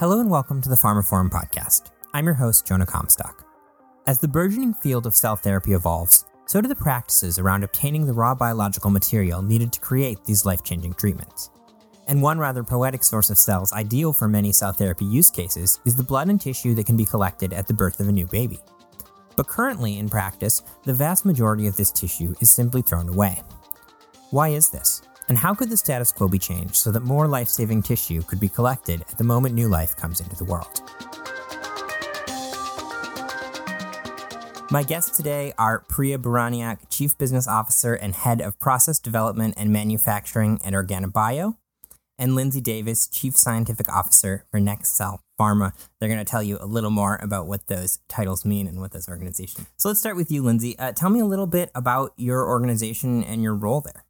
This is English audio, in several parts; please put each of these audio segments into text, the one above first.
Hello and welcome to the pharmaphorum podcast. I'm your host, Jonah Comstock. As the burgeoning field of cell therapy evolves, so do the practices around obtaining the raw biological material needed to create these life changing treatments. And one rather poetic source of cells ideal for many cell therapy use cases is the blood and tissue that can be collected at the birth of a new baby. But currently, in practice, the vast majority of this tissue is simply thrown away. Why is this? And how could the status quo be changed so that more life saving tissue could be collected at the moment new life comes into the world? My guests today are Priya Baraniak, Chief Business Officer and Head of Process Development and Manufacturing at OrganaBio, and Lindsay Davis, Chief Scientific Officer for NextCell Pharma. They're going to tell you a little more about what those titles mean and what those organizations. So let's start with you, Lindsay. Uh, tell me a little bit about your organization and your role there.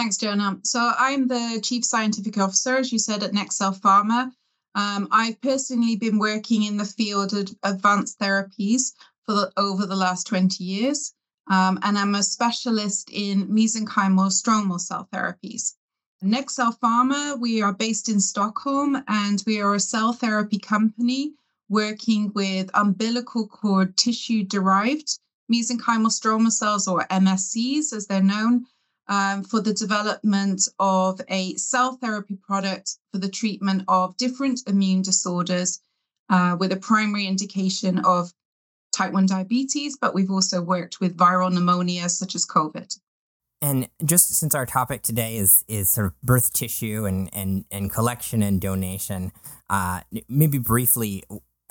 Thanks, Jonah. So I'm the Chief Scientific Officer, as you said, at NextCell Pharma. Um, I've personally been working in the field of advanced therapies for the, over the last 20 years, um, and I'm a specialist in mesenchymal stromal cell therapies. NextCell Pharma, we are based in Stockholm, and we are a cell therapy company working with umbilical cord tissue derived mesenchymal stromal cells, or MSCs as they're known, um, for the development of a cell therapy product for the treatment of different immune disorders uh, with a primary indication of type 1 diabetes, but we've also worked with viral pneumonia such as COVID. And just since our topic today is is sort of birth tissue and and, and collection and donation, uh, maybe briefly,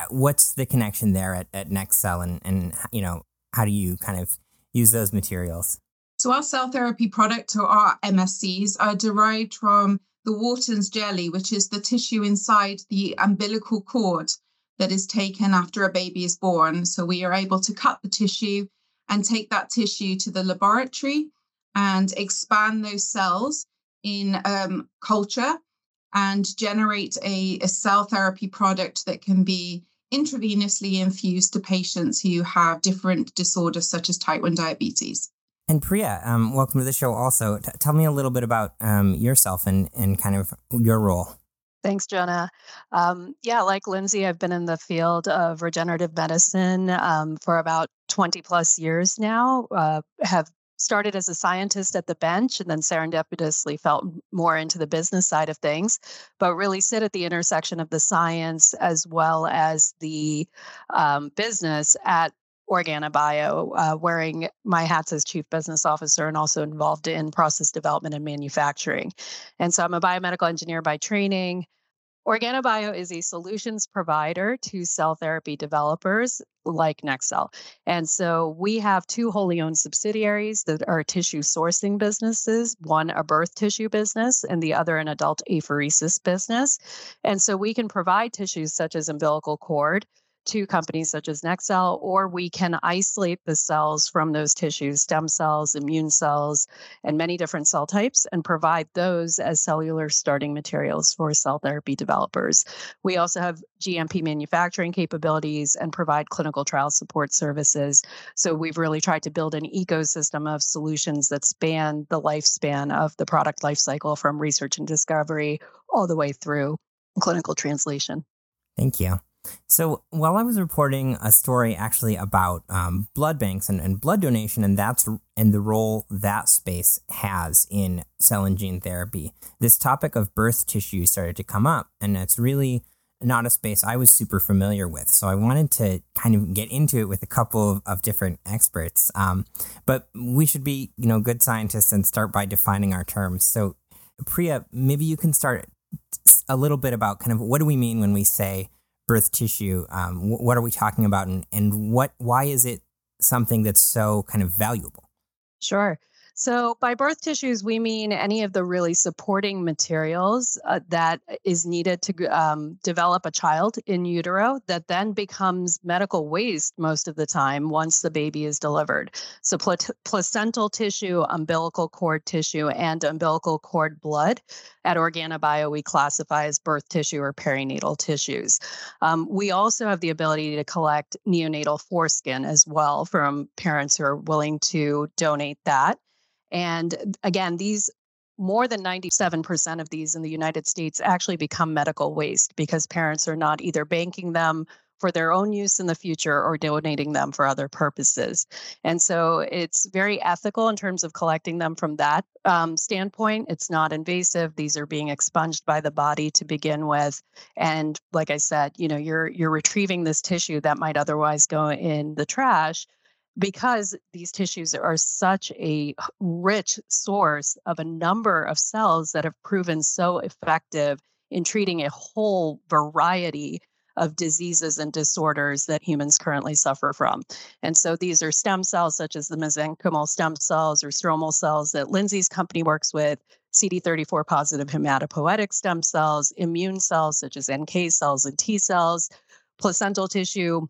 what's the connection there at, at NextCell and, and you know how do you kind of use those materials? So our cell therapy product or our MSCs are derived from the Wharton's jelly, which is the tissue inside the umbilical cord that is taken after a baby is born. So we are able to cut the tissue and take that tissue to the laboratory and expand those cells in um, culture and generate a, a cell therapy product that can be intravenously infused to patients who have different disorders such as type 1 diabetes. And Priya, um, welcome to the show. Also, T- tell me a little bit about um, yourself and, and kind of your role. Thanks, Jonah. Um, yeah, like Lindsay, I've been in the field of regenerative medicine um, for about 20 plus years now. Uh, have started as a scientist at the bench and then serendipitously felt more into the business side of things, but really sit at the intersection of the science as well as the um, business at OrganaBio, uh, wearing my hats as chief business officer and also involved in process development and manufacturing. And so I'm a biomedical engineer by training. OrganaBio is a solutions provider to cell therapy developers like NextCell. And so we have two wholly owned subsidiaries that are tissue sourcing businesses one, a birth tissue business, and the other, an adult apheresis business. And so we can provide tissues such as umbilical cord to companies such as NextCell, or we can isolate the cells from those tissues, stem cells, immune cells, and many different cell types, and provide those as cellular starting materials for cell therapy developers. We also have GMP manufacturing capabilities and provide clinical trial support services. So we've really tried to build an ecosystem of solutions that span the lifespan of the product lifecycle from research and discovery all the way through clinical translation. Thank you. So while I was reporting a story actually about um, blood banks and, and, blood donation, and that's and the role that space has in cell and gene therapy, this topic of birth tissue started to come up, and it's really not a space I was super familiar with. So I wanted to kind of get into it with a couple of, of different experts. Um, but we should be, you know, good scientists and start by defining our terms. So Priya, maybe you can start a little bit about kind of what do we mean when we say birth tissue. Um, what are we talking about, and, and what why is it something that's so kind of valuable? Sure. So, by birth tissues, we mean any of the really supporting materials uh, that is needed to um, develop a child in utero that then becomes medical waste most of the time once the baby is delivered. So, pl- placental tissue, umbilical cord tissue, and umbilical cord blood at OrganaBio, we classify as birth tissue or perinatal tissues. Um, we also have the ability to collect neonatal foreskin as well from parents who are willing to donate that. And again, these more than 97% of these in the United States actually become medical waste because parents are not either banking them for their own use in the future or donating them for other purposes. And so it's very ethical in terms of collecting them from that um, standpoint. It's not invasive. These are being expunged by the body to begin with. And like I said, you know, you're you're retrieving this tissue that might otherwise go in the trash because these tissues are such a rich source of a number of cells that have proven so effective in treating a whole variety of diseases and disorders that humans currently suffer from. And so these are stem cells such as the mesenchymal stem cells or stromal cells that Lindsay's company works with, CD34 positive hematopoietic stem cells, immune cells such as NK cells and T cells, placental tissue,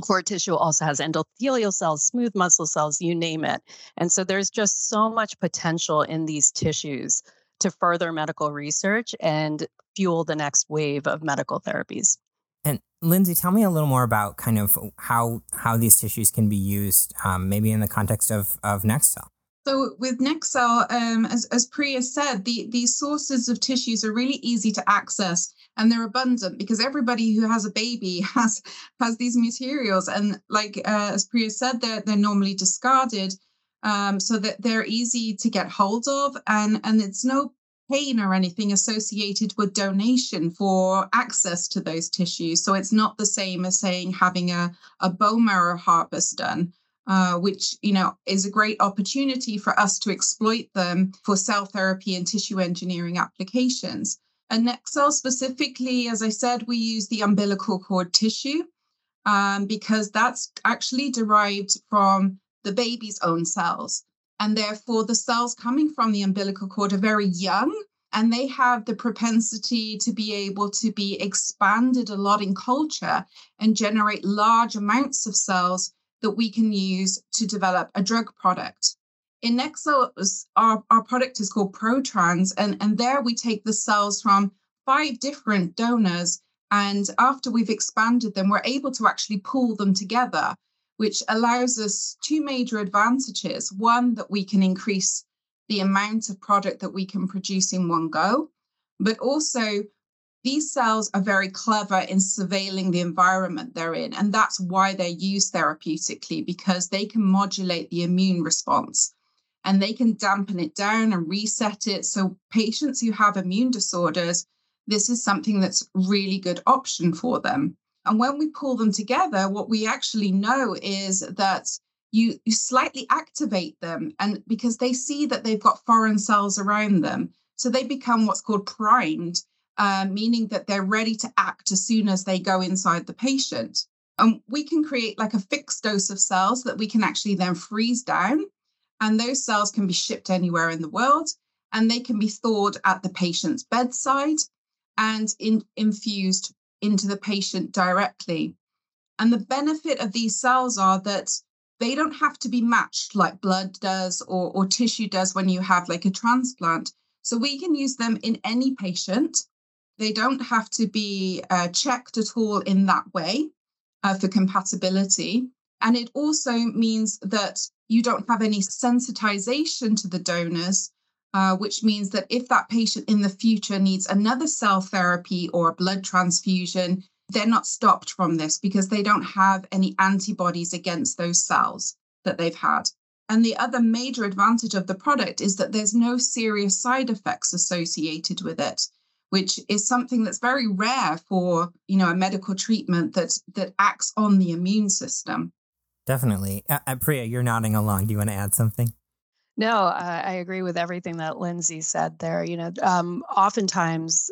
cord tissue also has endothelial cells, smooth muscle cells, you name it. And so there's just so much potential in these tissues to further medical research and fuel the next wave of medical therapies. And Lindsay, tell me a little more about kind of how how these tissues can be used, um, maybe in the context of of NextCell. So with NextCell, um, as, as Priya said, the, these sources of tissues are really easy to access and they're abundant because everybody who has a baby has has these materials. And like uh, as Priya said, they're, they're normally discarded um, so that they're easy to get hold of and, and it's no pain or anything associated with donation for access to those tissues. So it's not the same as saying having a, a bone marrow harvest done. Uh, which you know is a great opportunity for us to exploit them for cell therapy and tissue engineering applications. And NextCell specifically, as I said, we use the umbilical cord tissue um, because that's actually derived from the baby's own cells. And therefore, the cells coming from the umbilical cord are very young and they have the propensity to be able to be expanded a lot in culture and generate large amounts of cells that we can use to develop a drug product. In NextCell, our, our product is called ProTrans, and, and there we take the cells from five different donors. And after we've expanded them, we're able to actually pool them together which allows us two major advantages. One, that we can increase the amount of product that we can produce in one go, but also these cells are very clever in surveilling the environment they're in. And that's why they're used therapeutically, because they can modulate the immune response and they can dampen it down and reset it. So, patients who have immune disorders, this is something that's really good option for them. And when we pull them together, what we actually know is that you, you slightly activate them and because they see that they've got foreign cells around them. So they become what's called primed, uh, meaning that they're ready to act as soon as they go inside the patient. And we can create like a fixed dose of cells that we can actually then freeze down. And those cells can be shipped anywhere in the world and they can be thawed at the patient's bedside and in, infused into the patient directly. And the benefit of these cells are that they don't have to be matched like blood does or, or tissue does when you have like a transplant. So we can use them in any patient. They don't have to be uh, checked at all in that way uh, for compatibility. And it also means that you don't have any sensitization to the donors uh, which means that if that patient in the future needs another cell therapy or a blood transfusion, they're not stopped from this because they don't have any antibodies against those cells that they've had. And the other major advantage of the product is that there's no serious side effects associated with it, which is something that's very rare for, you know, a medical treatment that that acts on the immune system. Definitely. Uh, Priya, you're nodding along. Do you want to add something? No, I, I agree with everything that Lindsay said there. You know, um, oftentimes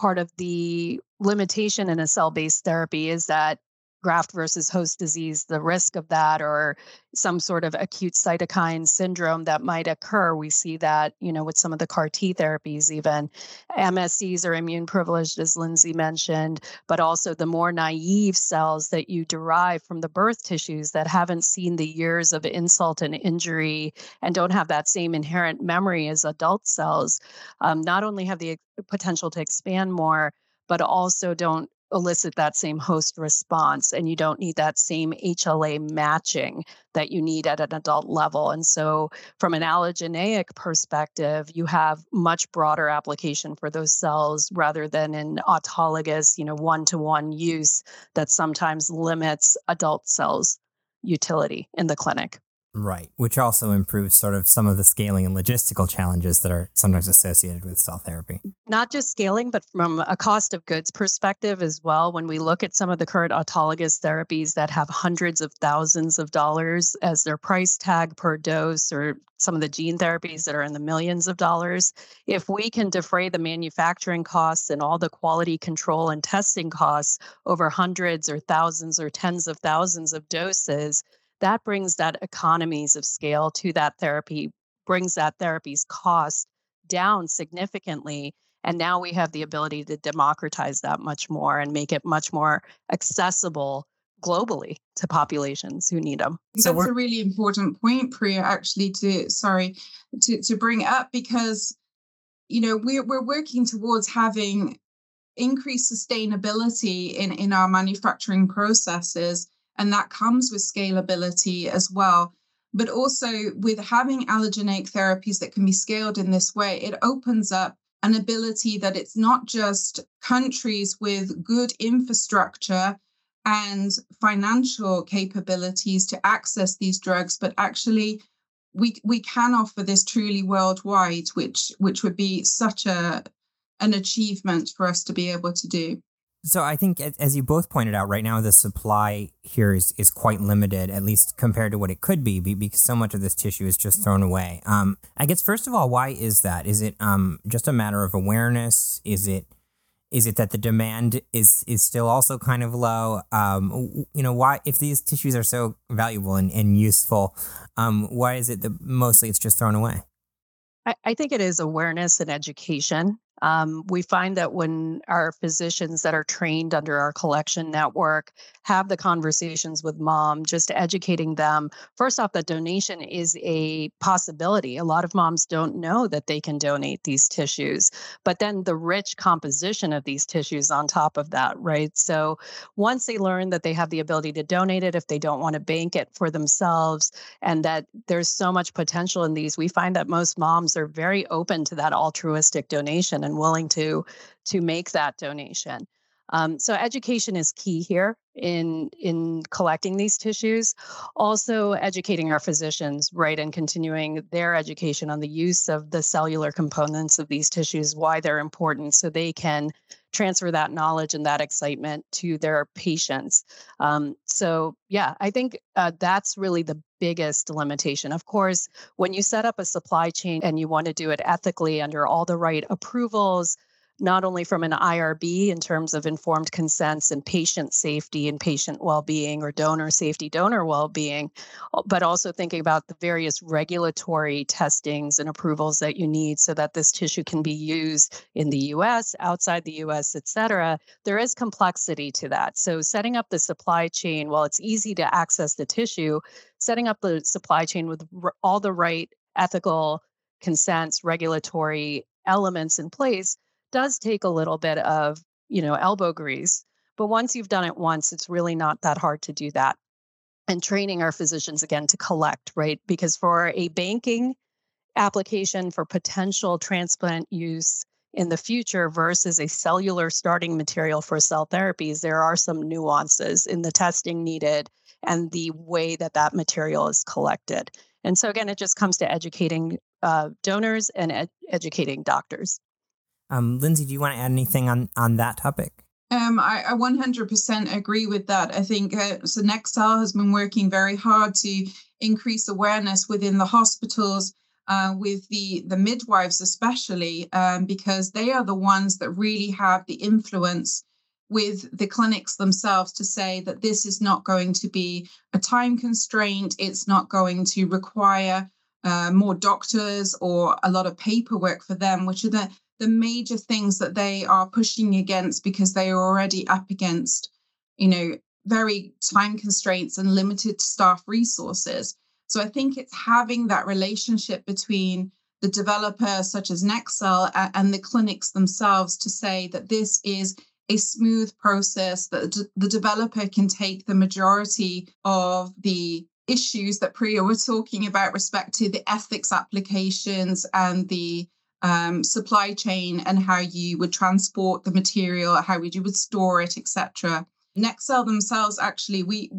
part of the limitation in a cell based therapy is that graft versus host disease, the risk of that, or some sort of acute cytokine syndrome that might occur. We see that, you know, with some of the CAR T therapies, even MSCs are immune privileged, as Lindsay mentioned, but also the more naive cells that you derive from the birth tissues that haven't seen the years of insult and injury and don't have that same inherent memory as adult cells, um, not only have the potential to expand more, but also don't elicit that same host response and you don't need that same HLA matching that you need at an adult level. And so, from an allogeneic perspective, you have much broader application for those cells rather than in autologous, you know, one to one use that sometimes limits adult cells utility in the clinic. Right, which also improves sort of some of the scaling and logistical challenges that are sometimes associated with cell therapy. Not just scaling, but from a cost of goods perspective as well. When we look at some of the current autologous therapies that have hundreds of thousands of dollars as their price tag per dose, or some of the gene therapies that are in the millions of dollars, if we can defray the manufacturing costs and all the quality control and testing costs over hundreds or thousands or tens of thousands of doses, that brings that economies of scale to that therapy, brings that therapy's cost down significantly. And now we have the ability to democratize that much more and make it much more accessible globally to populations who need them. So that's a really important point, Priya, actually to sorry, to, to bring up because you know we're we're working towards having increased sustainability in, in our manufacturing processes and that comes with scalability as well. But also with having allogeneic therapies that can be scaled in this way, it opens up an ability that it's not just countries with good infrastructure and financial capabilities to access these drugs, but actually we we can offer this truly worldwide, which which would be such a an achievement for us to be able to do. So I think, as you both pointed out, right now the supply here is is quite limited, at least compared to what it could be, because so much of this tissue is just thrown away. Um, I guess first of all, why is that? Is it um, just a matter of awareness? Is it is it that the demand is is still also kind of low? Um, you know, why if these tissues are so valuable and, and useful, um, why is it that mostly it's just thrown away? I, I think it is awareness and education. Um, we find that when our physicians that are trained under our collection network have the conversations with mom, just educating them, first off, that donation is a possibility. A lot of moms don't know that they can donate these tissues, but then the rich composition of these tissues on top of that, right? So once they learn that they have the ability to donate it if they don't want to bank it for themselves, and that there's so much potential in these, we find that most moms are very open to that altruistic donation and willing to to make that donation. Um, so education is key here in in collecting these tissues. Also educating our physicians, right, and continuing their education on the use of the cellular components of these tissues, why they're important, so they can transfer that knowledge and that excitement to their patients. Um, so yeah, I think uh, that's really the biggest limitation. Of course, when you set up a supply chain and you want to do it ethically under all the right approvals, not only from an IRB in terms of informed consents and patient safety and patient well-being or donor safety, donor well-being, uh, but also thinking about the various regulatory testings and approvals that you need so that this tissue can be used in the US, outside the US, et cetera. There is complexity to that. So setting up the supply chain, while it's easy to access the tissue, setting up the supply chain with all the right ethical consents, regulatory elements in place does take a little bit of, you know, elbow grease. But once you've done it once, it's really not that hard to do that. And training our physicians again to collect, right? Because for a banking application for potential transplant use in the future versus a cellular starting material for cell therapies, there are some nuances in the testing needed and the way that that material is collected. And so, again, it just comes to educating uh, donors and ed- educating doctors. Um, Lindsay, do you want to add anything on on that topic? Um, I, I 100% agree with that. I think uh, so. NextCell has been working very hard to increase awareness within the hospitals, uh, with the the midwives especially, um, because they are the ones that really have the influence with the clinics themselves to say that this is not going to be a time constraint. It's not going to require uh, more doctors or a lot of paperwork for them, which are the the major things that they are pushing against because they are already up against, you know, very time constraints and limited staff resources. So I think it's having that relationship between the developer, such as NextCell, and the clinics themselves to say that this is a smooth process that the developer can take the majority of the issues that Priya were talking about respect to the ethics applications and the um, supply chain and how you would transport the material, how you would store it, etc. NextCell themselves, actually, we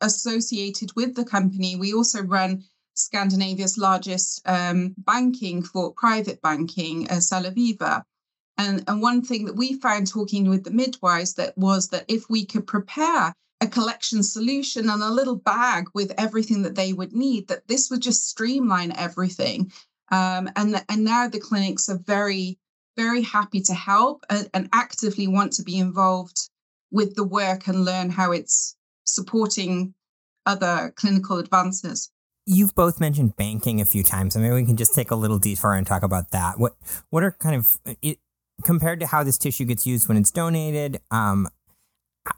associated with the company, we also run Scandinavia's largest um, banking for private banking, uh, Cellaviva. And, and one thing that we found talking with the midwives that was that if we could prepare a collection solution and a little bag with everything that they would need, that this would just streamline everything. Um, and, and now the clinics are very, very happy to help and, and actively want to be involved with the work and learn how it's supporting other clinical advances. You've both mentioned banking a few times, I mean, we can just take a little detour and talk about that. What what are kind of it, compared to how this tissue gets used when it's donated? Um,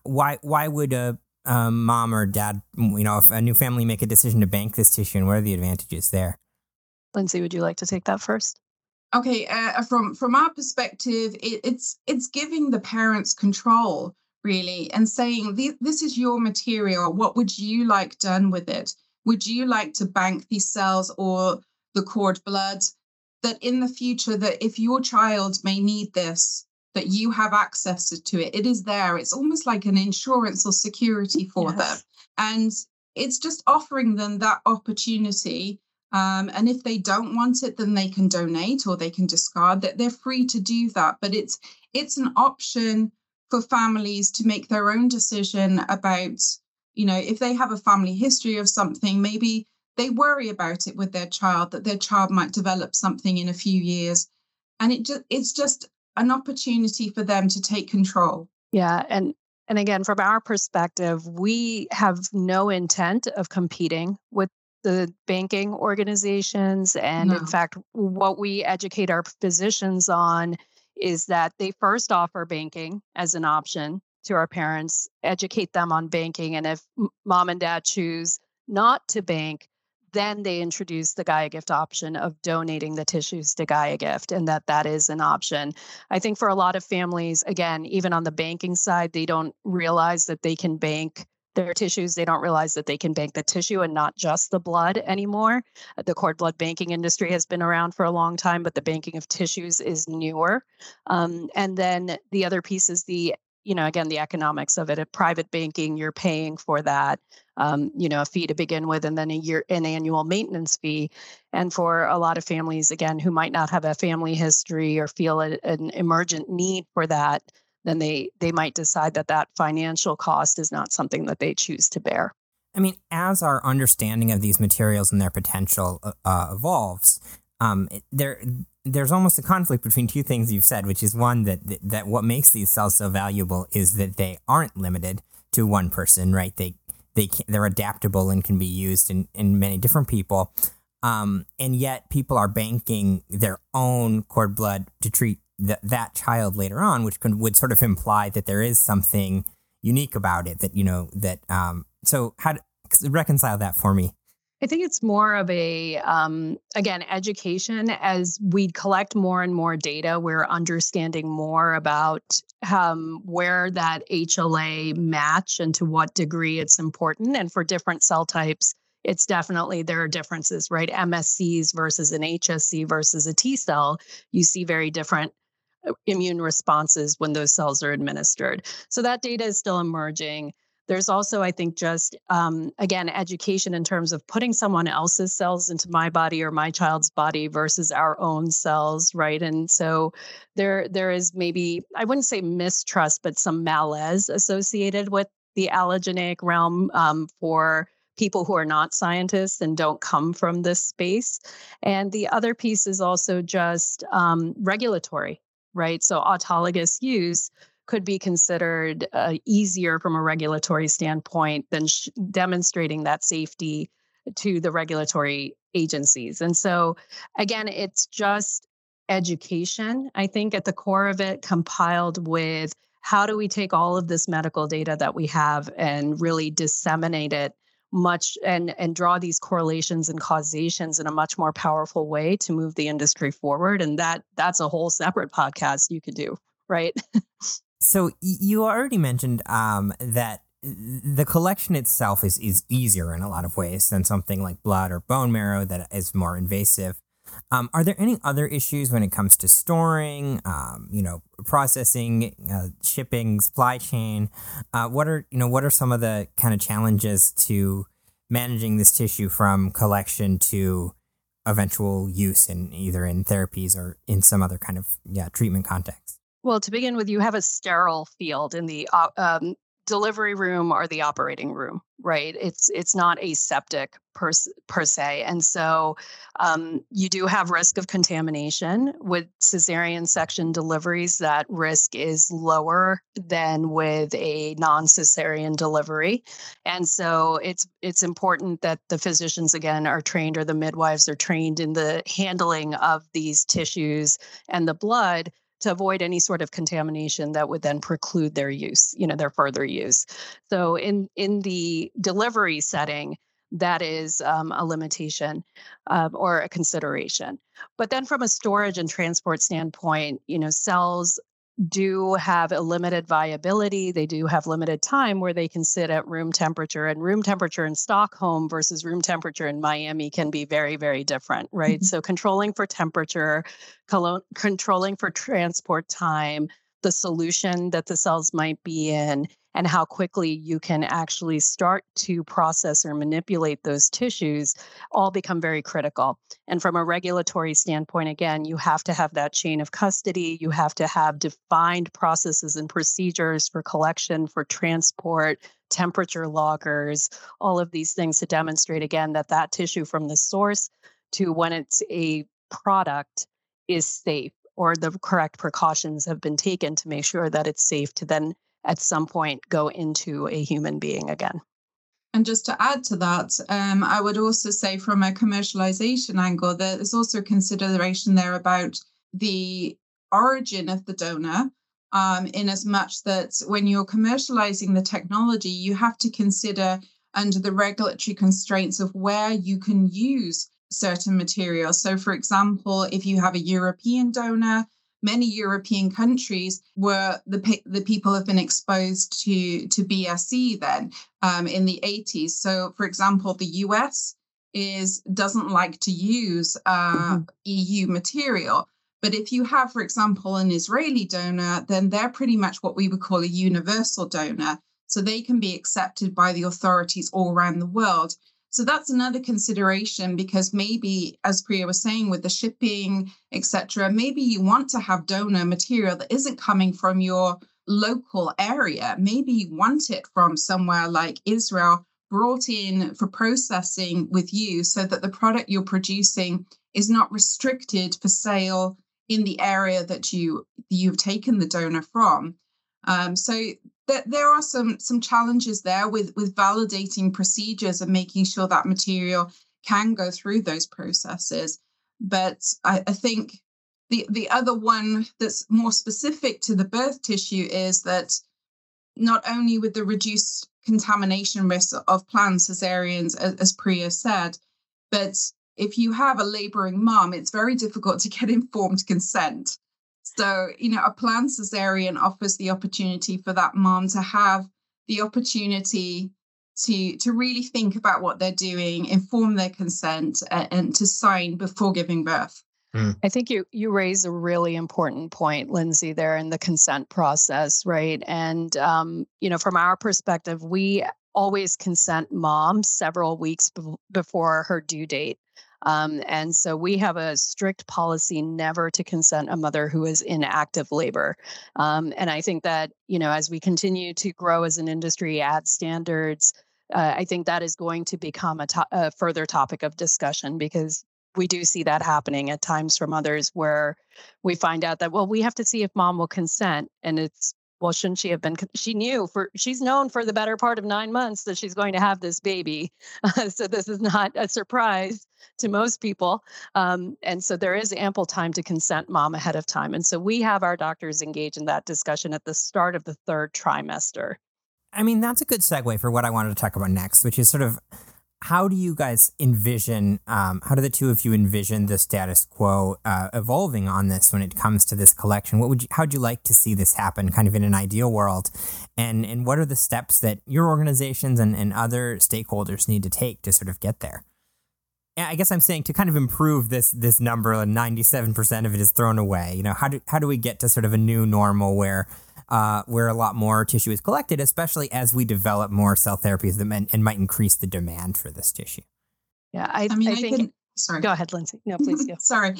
why why would a, a mom or dad, you know, if a new family make a decision to bank this tissue, and what are the advantages there? Lindsay, would you like to take that first? Okay, uh, from from our perspective, it, it's it's giving the parents control really and saying this is your material. What would you like done with it? Would you like to bank these cells or the cord blood? That in the future, that if your child may need this, that you have access to it. It is there. It's almost like an insurance or security for yes. them. And it's just offering them that opportunity. Um, and if they don't want it, then they can donate or they can discard that. They're free to do that. But it's it's an option for families to make their own decision about you know, if they have a family history of something, maybe they worry about it with their child that their child might develop something in a few years. And it just it's just an opportunity for them to take control. Yeah, and and again, from our perspective, we have no intent of competing with the banking organizations. And no. in fact, what we educate our physicians on is that they first offer banking as an option to our parents, educate them on banking. And if mom and dad choose not to bank, then they introduce the Gaia Gift option of donating the tissues to Gaia Gift, and that that is an option. I think for a lot of families, again, even on the banking side, they don't realize that they can bank their tissues. They don't realize that they can bank the tissue and not just the blood anymore. The cord blood banking industry has been around for a long time, but the banking of tissues is newer. Um, and then the other piece is the you know, again, the economics of it. At private banking, you're paying for that, um, you know, a fee to begin with, and then a year an annual maintenance fee. And for a lot of families, again, who might not have a family history or feel a, an emergent need for that, then they they might decide that that financial cost is not something that they choose to bear. I mean, as our understanding of these materials and their potential uh, uh evolves, um, there there's almost a conflict between two things you've said, which is one that that what makes these cells so valuable is that they aren't limited to one person, right? They they can, they're adaptable and can be used in in many different people, um, and yet people are banking their own cord blood to treat that that child later on, which could, would sort of imply that there is something unique about it that you know that. Um, so how to reconcile that for me? I think it's more of a, um, again, education. As we collect more and more data, we're understanding more about um, where that HLA match and to what degree it's important. And for different cell types, it's definitely there are differences, right? MSCs versus an HSC versus a T cell, you see very different immune responses when those cells are administered. So that data is still emerging. There's also, I think, just um, again, education in terms of putting someone else's cells into my body or my child's body versus our own cells, right? And so there, there is maybe I wouldn't say mistrust, but some malaise associated with the allogeneic realm um, for people who are not scientists and don't come from this space. And the other piece is also just um, regulatory, right? So autologous use could be considered uh, easier from a regulatory standpoint than sh- demonstrating that safety to the regulatory agencies. And so, again, it's just education, I think, at the core of it, compiled with how do we take all of this medical data that we have and really disseminate it much and and draw these correlations and causations in a much more powerful way to move the industry forward and that that's a whole separate podcast you could do right So you already mentioned um, that the collection itself is, is easier in a lot of ways than something like blood or bone marrow that is more invasive. Um, are there any other issues when it comes to storing, um, you know, processing, uh, shipping, supply chain? Uh, what are you know what are some of the kind of challenges to managing this tissue from collection to eventual use in either in therapies or in some other kind of yeah treatment context? Well, to begin with, you have a sterile field in the uh, um, delivery room or the operating room right? It's it's not aseptic per, per se and so um, you do have risk of contamination with cesarean section deliveries. That risk is lower than with a non-cesarean delivery and so it's it's important that the physicians again are trained or the midwives are trained in the handling of these tissues and the blood to avoid any sort of contamination that would then preclude their use, you know, their further use. So in in the delivery setting, that is um, a limitation uh, or a consideration. But then from a storage and transport standpoint, you know, cells do have a limited viability. They do have limited time where they can sit at room temperature, and room temperature in Stockholm versus room temperature in Miami can be very, very different, right? Mm-hmm. So, controlling for temperature, controlling for transport time, the solution that the cells might be in, and how quickly you can actually start to process or manipulate those tissues all become very critical. And from a regulatory standpoint, again, you have to have that chain of custody. You have to have defined processes and procedures for collection, for transport, temperature loggers, all of these things to demonstrate again that that tissue from the source to when it's a product is safe or the correct precautions have been taken to make sure that it's safe to then at some point go into a human being again. And just to add to that, um, I would also say from a commercialization angle, there's also consideration there about the origin of the donor, um, in as much that when you're commercializing the technology, you have to consider under the regulatory constraints of where you can use certain materials. So, for example, if you have a European donor, many European countries where the the people have been exposed to to BSE then um, in the 80s. So, for example, the US is doesn't like to use uh, mm-hmm. EU material. But if you have, for example, an Israeli donor, then they're pretty much what we would call a universal donor. So they can be accepted by the authorities all around the world. So that's another consideration because maybe, as Priya was saying, with the shipping, etc., maybe you want to have donor material that isn't coming from your local area. Maybe you want it from somewhere like Israel, brought in for processing with you so that the product you're producing is not restricted for sale in the area that you you've taken the donor from. Um, so there, there are some some challenges there with with validating procedures and making sure that material can go through those processes. But I, I think the the other one that's more specific to the birth tissue is that not only with the reduced contamination risk of planned cesareans, as, as Priya said, but if you have a laboring mom, it's very difficult to get informed consent. So, you know, a planned cesarean offers the opportunity for that mom to have the opportunity to to really think about what they're doing, inform their consent, and, and to sign before giving birth. Hmm. I think you you raise a really important point, Lindsay, there in the consent process, right? And um, you know, from our perspective, we always consent mom several weeks be- before her due date. Um, and so we have a strict policy never to consent a mother who is in active labor. Um, and I think that, you know, as we continue to grow as an industry, add standards, uh, I think that is going to become a, to- a further topic of discussion because we do see that happening at times from others where we find out that, well, we have to see if mom will consent. And it's well shouldn't she have been she knew for she's known for the better part of nine months that she's going to have this baby. Uh, so this is not a surprise to most people. Um, and so there is ample time to consent mom ahead of time. And so we have our doctors engage in that discussion at the start of the third trimester. I mean that's a good segue for what i wanted to talk about next which is sort of how do you guys envision um, how do the two of you envision the status quo uh, evolving on this when it comes to this collection what would you how'd you like to see this happen kind of in an ideal world and and what are the steps that your organizations and, and other stakeholders need to take to sort of get there I guess I'm saying to kind of improve this this number, 97% of it is thrown away. You know, how do how do we get to sort of a new normal where uh, where a lot more tissue is collected, especially as we develop more cell therapies that and, and might increase the demand for this tissue. Yeah, I, I mean, I, I think. Can, sorry, go ahead, Lindsay. No, please go. sorry.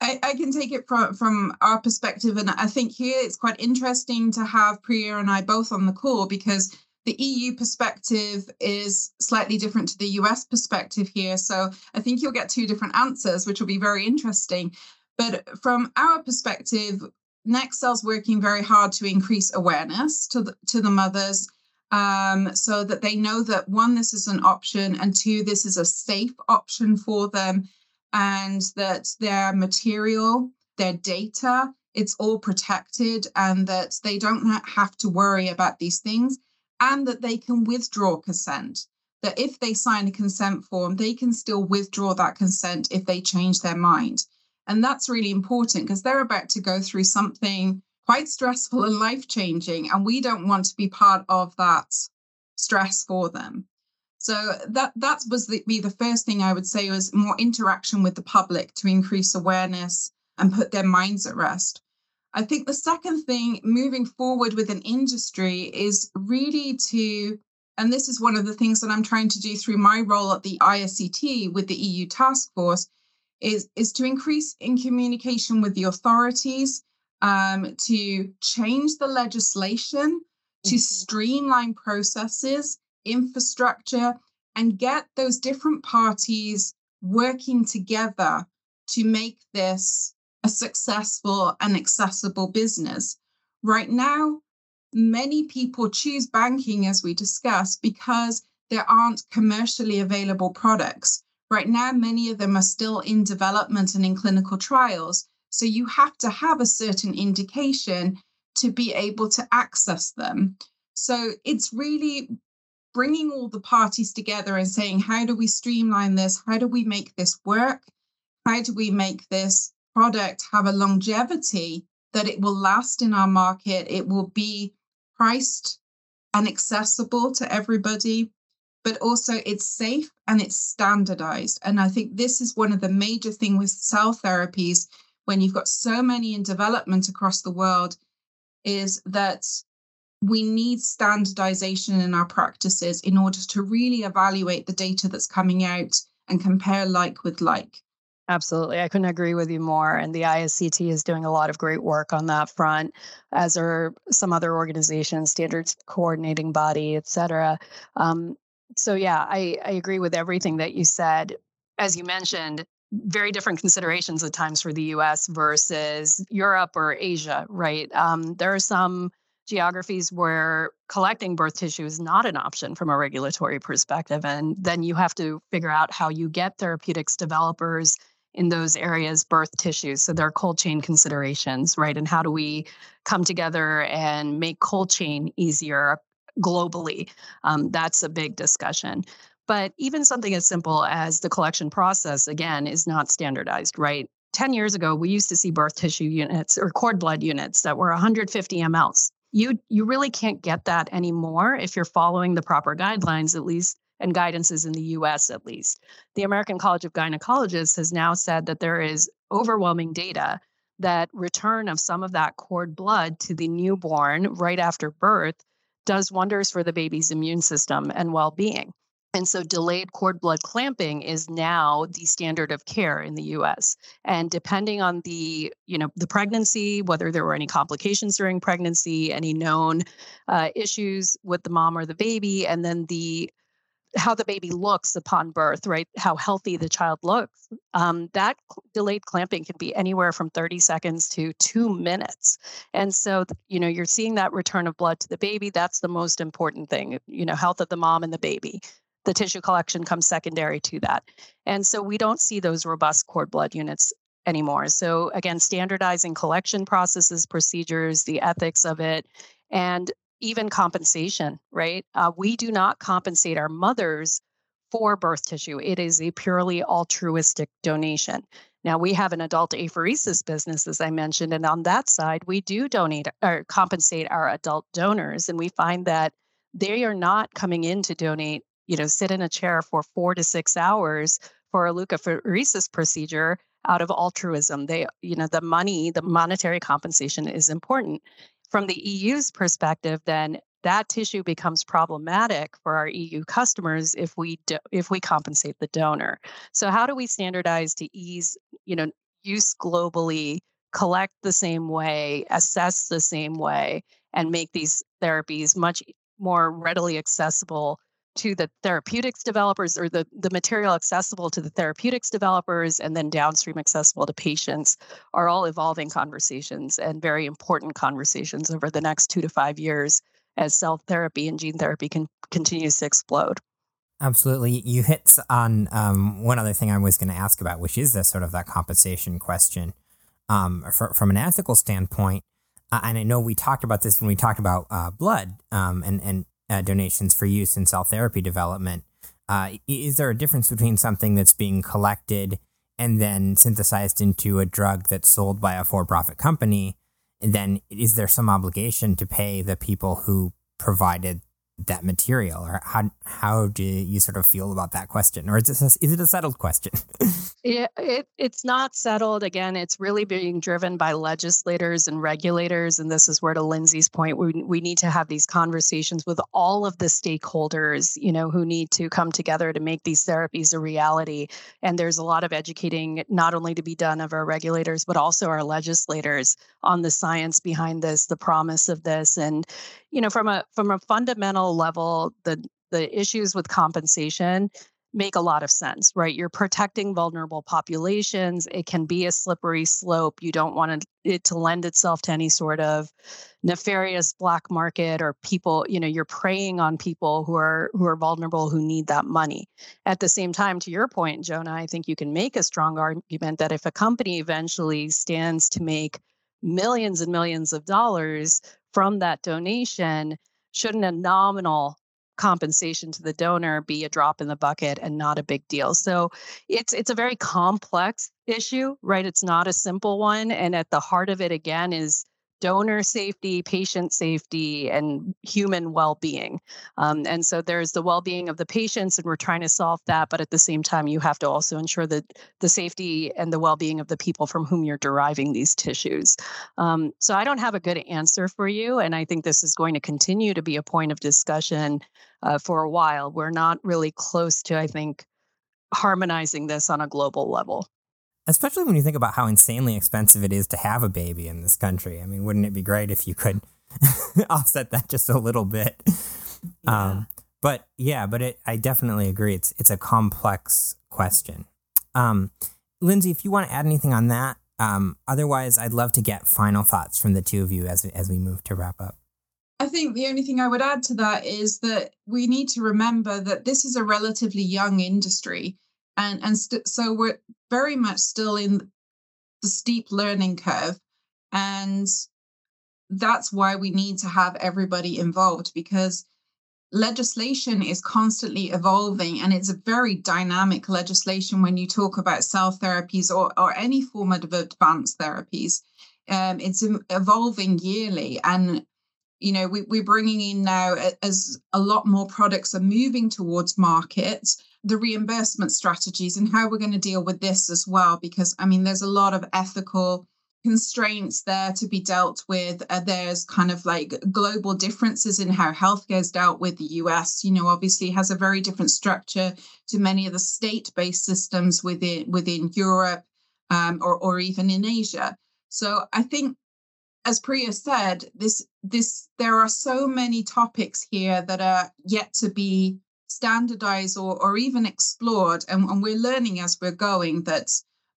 I, I, can take it from, from our perspective. And I think here it's quite interesting to have Priya and I both on the call because the EU perspective is slightly different to the US perspective here. So I think you'll get two different answers, which will be very interesting. But from our perspective, NextCell's working very hard to increase awareness to the, to the mothers um, so that they know that one, this is an option, and two, this is a safe option for them, and that their material, their data, it's all protected, and that they don't have to worry about these things, and that they can withdraw consent. That if they sign a consent form, they can still withdraw that consent if they change their mind. And that's really important because they're about to go through something quite stressful and life changing. And we don't want to be part of that stress for them. So that that was the, be the first thing I would say was more interaction with the public to increase awareness and put their minds at rest. I think the second thing moving forward with an industry is really to, and this is one of the things that I'm trying to do through my role at the ISCT with the EU task force, is, is to increase in communication with the authorities, um, to change the legislation, to mm-hmm. streamline processes, infrastructure, and get those different parties working together to make this a successful and accessible business. Right now, many people choose banking, as we discussed, because there aren't commercially available products. Right now, many of them are still in development and in clinical trials. So you have to have a certain indication to be able to access them. So it's really bringing all the parties together and saying, how do we streamline this? How do we make this work? How do we make this product have a longevity that it will last in our market? It will be priced and accessible to everybody but also it's safe and it's standardized. And I think this is one of the major things with cell therapies when you've got so many in development across the world is that we need standardization in our practices in order to really evaluate the data that's coming out and compare like with like. Absolutely. I couldn't agree with you more. And the ISCT is doing a lot of great work on that front, as are some other organizations, standards coordinating body, et cetera. Um, so yeah, I, I agree with everything that you said. As you mentioned, very different considerations at times for the US versus Europe or Asia, right? Um, there are some geographies where collecting birth tissue is not an option from a regulatory perspective. And then you have to figure out how you get therapeutics developers in those areas birth tissues. So there are cold chain considerations, right? And how do we come together and make cold chain easier globally. Um, that's a big discussion. But even something as simple as the collection process, again, is not standardized, right? 10 years ago, we used to see birth tissue units or cord blood units that were 150 mLs. You, you really can't get that anymore if you're following the proper guidelines, at least, and guidances in the US at least. The American College of Gynecologists has now said that there is overwhelming data that return of some of that cord blood to the newborn right after birth does wonders for the baby's immune system and well being. And so delayed cord blood clamping is now the standard of care in the US. And depending on the, you know, the pregnancy, whether there were any complications during pregnancy, any known uh, issues with the mom or the baby, and then the how the baby looks upon birth, right? How healthy the child looks. Um, that delayed clamping can be anywhere from 30 seconds to two minutes. And so, you know, you're seeing that return of blood to the baby. That's the most important thing, you know, health of the mom and the baby. The tissue collection comes secondary to that. And so we don't see those robust cord blood units anymore. So again, standardizing collection processes, procedures, the ethics of it, and even compensation, right? Uh, we do not compensate our mothers for birth tissue. It is a purely altruistic donation. Now, we have an adult apheresis business, as I mentioned, and on that side, we do donate or compensate our adult donors. And we find that they are not coming in to donate, you know, sit in a chair for four to six hours for a leukapheresis procedure out of altruism. They, you know, the money, the monetary compensation is important. From the EU's perspective, then that tissue becomes problematic for our EU customers if we do, if we compensate the donor. So how do we standardize to ease, you know, use globally, collect the same way, assess the same way, and make these therapies much more readily accessible to the therapeutics developers or the, the material accessible to the therapeutics developers and then downstream accessible to patients are all evolving conversations and very important conversations over the next two to five years as cell therapy and gene therapy can continues to explode. Absolutely. You hit on um, one other thing I was going to ask about, which is this sort of that compensation question. Um, for, from an ethical standpoint, uh, and I know we talked about this when we talked about uh, blood um, and, and uh, donations for use in cell therapy development. Uh, is there a difference between something that's being collected and then synthesized into a drug that's sold by a for profit company And then is there some obligation to pay the people who provided that material or how how do you sort of feel about that question? Or is it a, is it a settled question? Yeah it, it's not settled. Again it's really being driven by legislators and regulators and this is where to lindsay's point we, we need to have these conversations with all of the stakeholders you know who need to come together to make these therapies a reality. And there's a lot of educating not only to be done of our regulators but also our legislators on the science behind this the promise of this and you know from a from a fundamental level the the issues with compensation make a lot of sense right? You're protecting vulnerable populations. It can be a slippery slope. You don't want it to lend itself to any sort of nefarious black market or people you know you're preying on people who are who are vulnerable who need that money. At the same time to your point jonah i think you can make a strong argument that if a company eventually stands to make millions and millions of dollars from that donation, shouldn't a nominal compensation to the donor be a drop in the bucket and not a big deal. So it's it's a very complex issue, right? It's not a simple one and at the heart of it again is donor safety, patient safety, and human well being. Um, and so there's the well being of the patients, and we're trying to solve that. But at the same time, you have to also ensure that the safety and the well being of the people from whom you're deriving these tissues. Um, so I don't have a good answer for you. And I think this is going to continue to be a point of discussion uh, for a while. We're not really close to, I think, harmonizing this on a global level especially when you think about how insanely expensive it is to have a baby in this country. I mean, wouldn't it be great if you could offset that just a little bit? Yeah. Um, but yeah, but it, I definitely agree. It's it's a complex question. Um, Lindsay, if you want to add anything on that, um, otherwise, I'd love to get final thoughts from the two of you as as we move to wrap up. I think the only thing I would add to that is that we need to remember that this is a relatively young industry and and st- so we're very much still in the steep learning curve and that's why we need to have everybody involved because legislation is constantly evolving and it's a very dynamic legislation when you talk about cell therapies or, or any form of advanced therapies. Um, it's evolving yearly and you know we, we're bringing in now as a lot more products are moving towards markets the reimbursement strategies and how we're going to deal with this as well because i mean there's a lot of ethical constraints there to be dealt with. Uh, there's kind of like global differences in how healthcare is dealt with the us you know obviously has a very different structure to many of the state-based systems within within europe um, or, or even in asia. So i think as priya said this this there are so many topics here that are yet to be standardized or, or even explored and, and we're learning as we're going that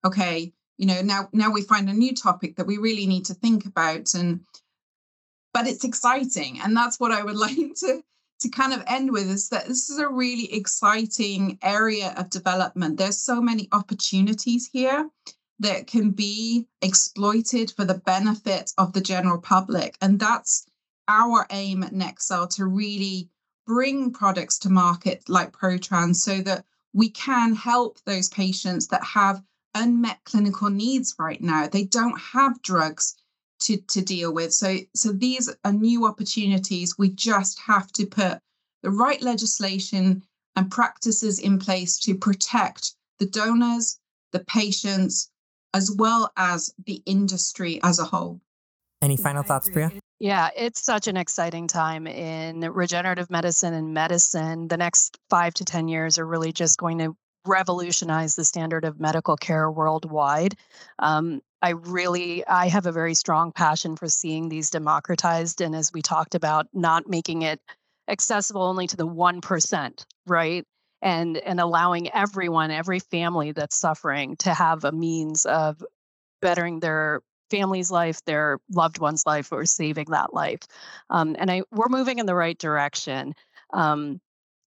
okay you know now now we find a new topic that we really need to think about and but it's exciting. And that's what i would like to to kind of end with is that this is a really exciting area of development. There's so many opportunities here that can be exploited for the benefit of the general public and that's our aim at NextCell to really bring products to market like ProTrans so that we can help those patients that have unmet clinical needs right now. They don't have drugs to, to deal with. So, so these are new opportunities. We just have to put the right legislation and practices in place to protect the donors, the patients, as well as the industry as a whole. Any final thoughts, Priya? Yeah, it's such an exciting time in regenerative medicine and medicine. The next five to 10 years are really just going to revolutionize the standard of medical care worldwide. Um, I really, I have a very strong passion for seeing these democratized. And as we talked about, not making it accessible only to the 1%, right? And, and allowing everyone, every family that's suffering to have a means of bettering their family's life, their loved one's life, or saving that life. Um, and I we're moving in the right direction. Um,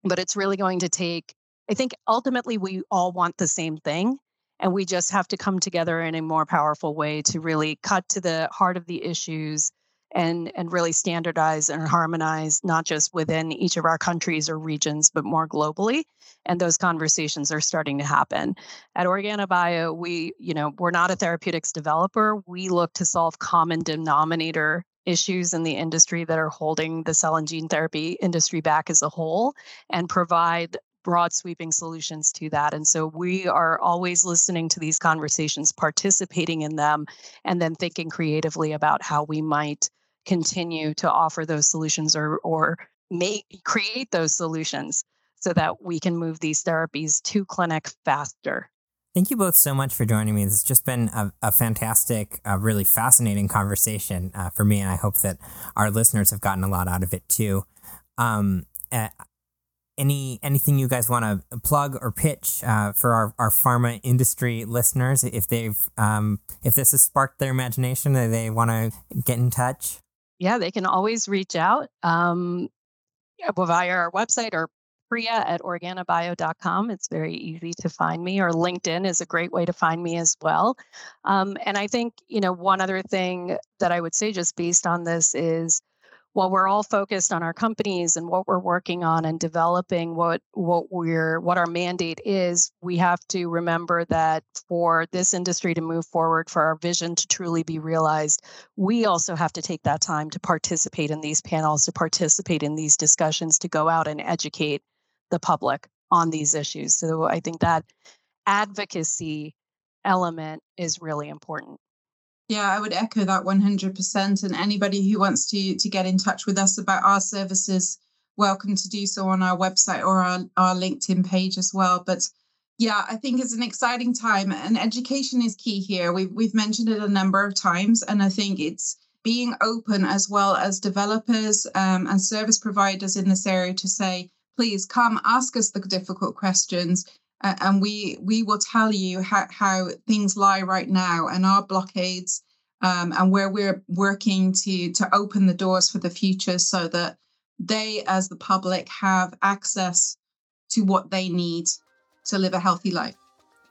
but it's really going to take. I think ultimately we all want the same thing, and we just have to come together in a more powerful way to really cut to the heart of the issues and and really standardize and harmonize not just within each of our countries or regions but more globally. And those conversations are starting to happen. At OrganaBio we you know we're not a therapeutics developer. We look to solve common denominator issues in the industry that are holding the cell and gene therapy industry back as a whole and provide broad sweeping solutions to that. And so we are always listening to these conversations, participating in them, and then thinking creatively about how we might continue to offer those solutions or or make create those solutions so that we can move these therapies to clinic faster. Thank you both so much for joining me. It's just been a, a fantastic, uh, really fascinating conversation uh, for me, and I hope that our listeners have gotten a lot out of it too. Um, uh, any anything you guys want to plug or pitch uh, for our, our pharma industry listeners if they've um, if this has sparked their imagination or they want to get in touch yeah, they can always reach out um, via our website or Priya at organabio.com. It's very easy to find me, or LinkedIn is a great way to find me as well. Um, and I think, you know, one other thing that I would say just based on this is while we're all focused on our companies and what we're working on and developing what what we're what our mandate is we have to remember that for this industry to move forward for our vision to truly be realized we also have to take that time to participate in these panels to participate in these discussions to go out and educate the public on these issues. So i think that advocacy element is really important yeah, I would echo that 100%. And anybody who wants to to get in touch with us about our services, welcome to do so on our website or our, our LinkedIn page as well. But yeah, I think it's an exciting time and education is key here. We've, we've mentioned it a number of times. And I think it's being open as well as developers um, and service providers in this area to say, please come ask us the difficult questions uh, and we we will tell you how, how things lie right now and our blockades um, and where we're working to to open the doors for the future so that they as the public have access to what they need to live a healthy life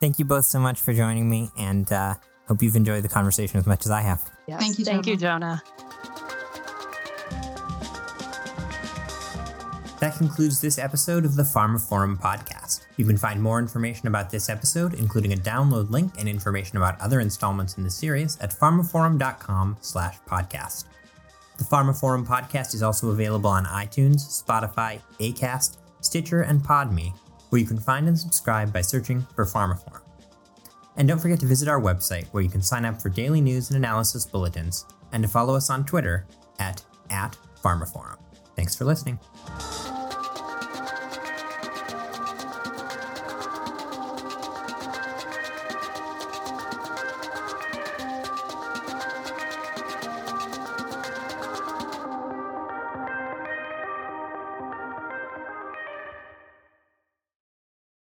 thank you both so much for joining me and uh, hope you've enjoyed the conversation as much as i have yes. thank you thank you jonah That concludes this episode of the pharmaphorum podcast. You can find more information about this episode, including a download link and information about other installments in the series at pharmaphorum.com/podcast. The pharmaphorum podcast is also available on iTunes, Spotify, Acast, Stitcher, and Podme, where you can find and subscribe by searching for pharmaphorum. And don't forget to visit our website where you can sign up for daily news and analysis bulletins and to follow us on Twitter at, at pharmaphorum. Thanks for listening.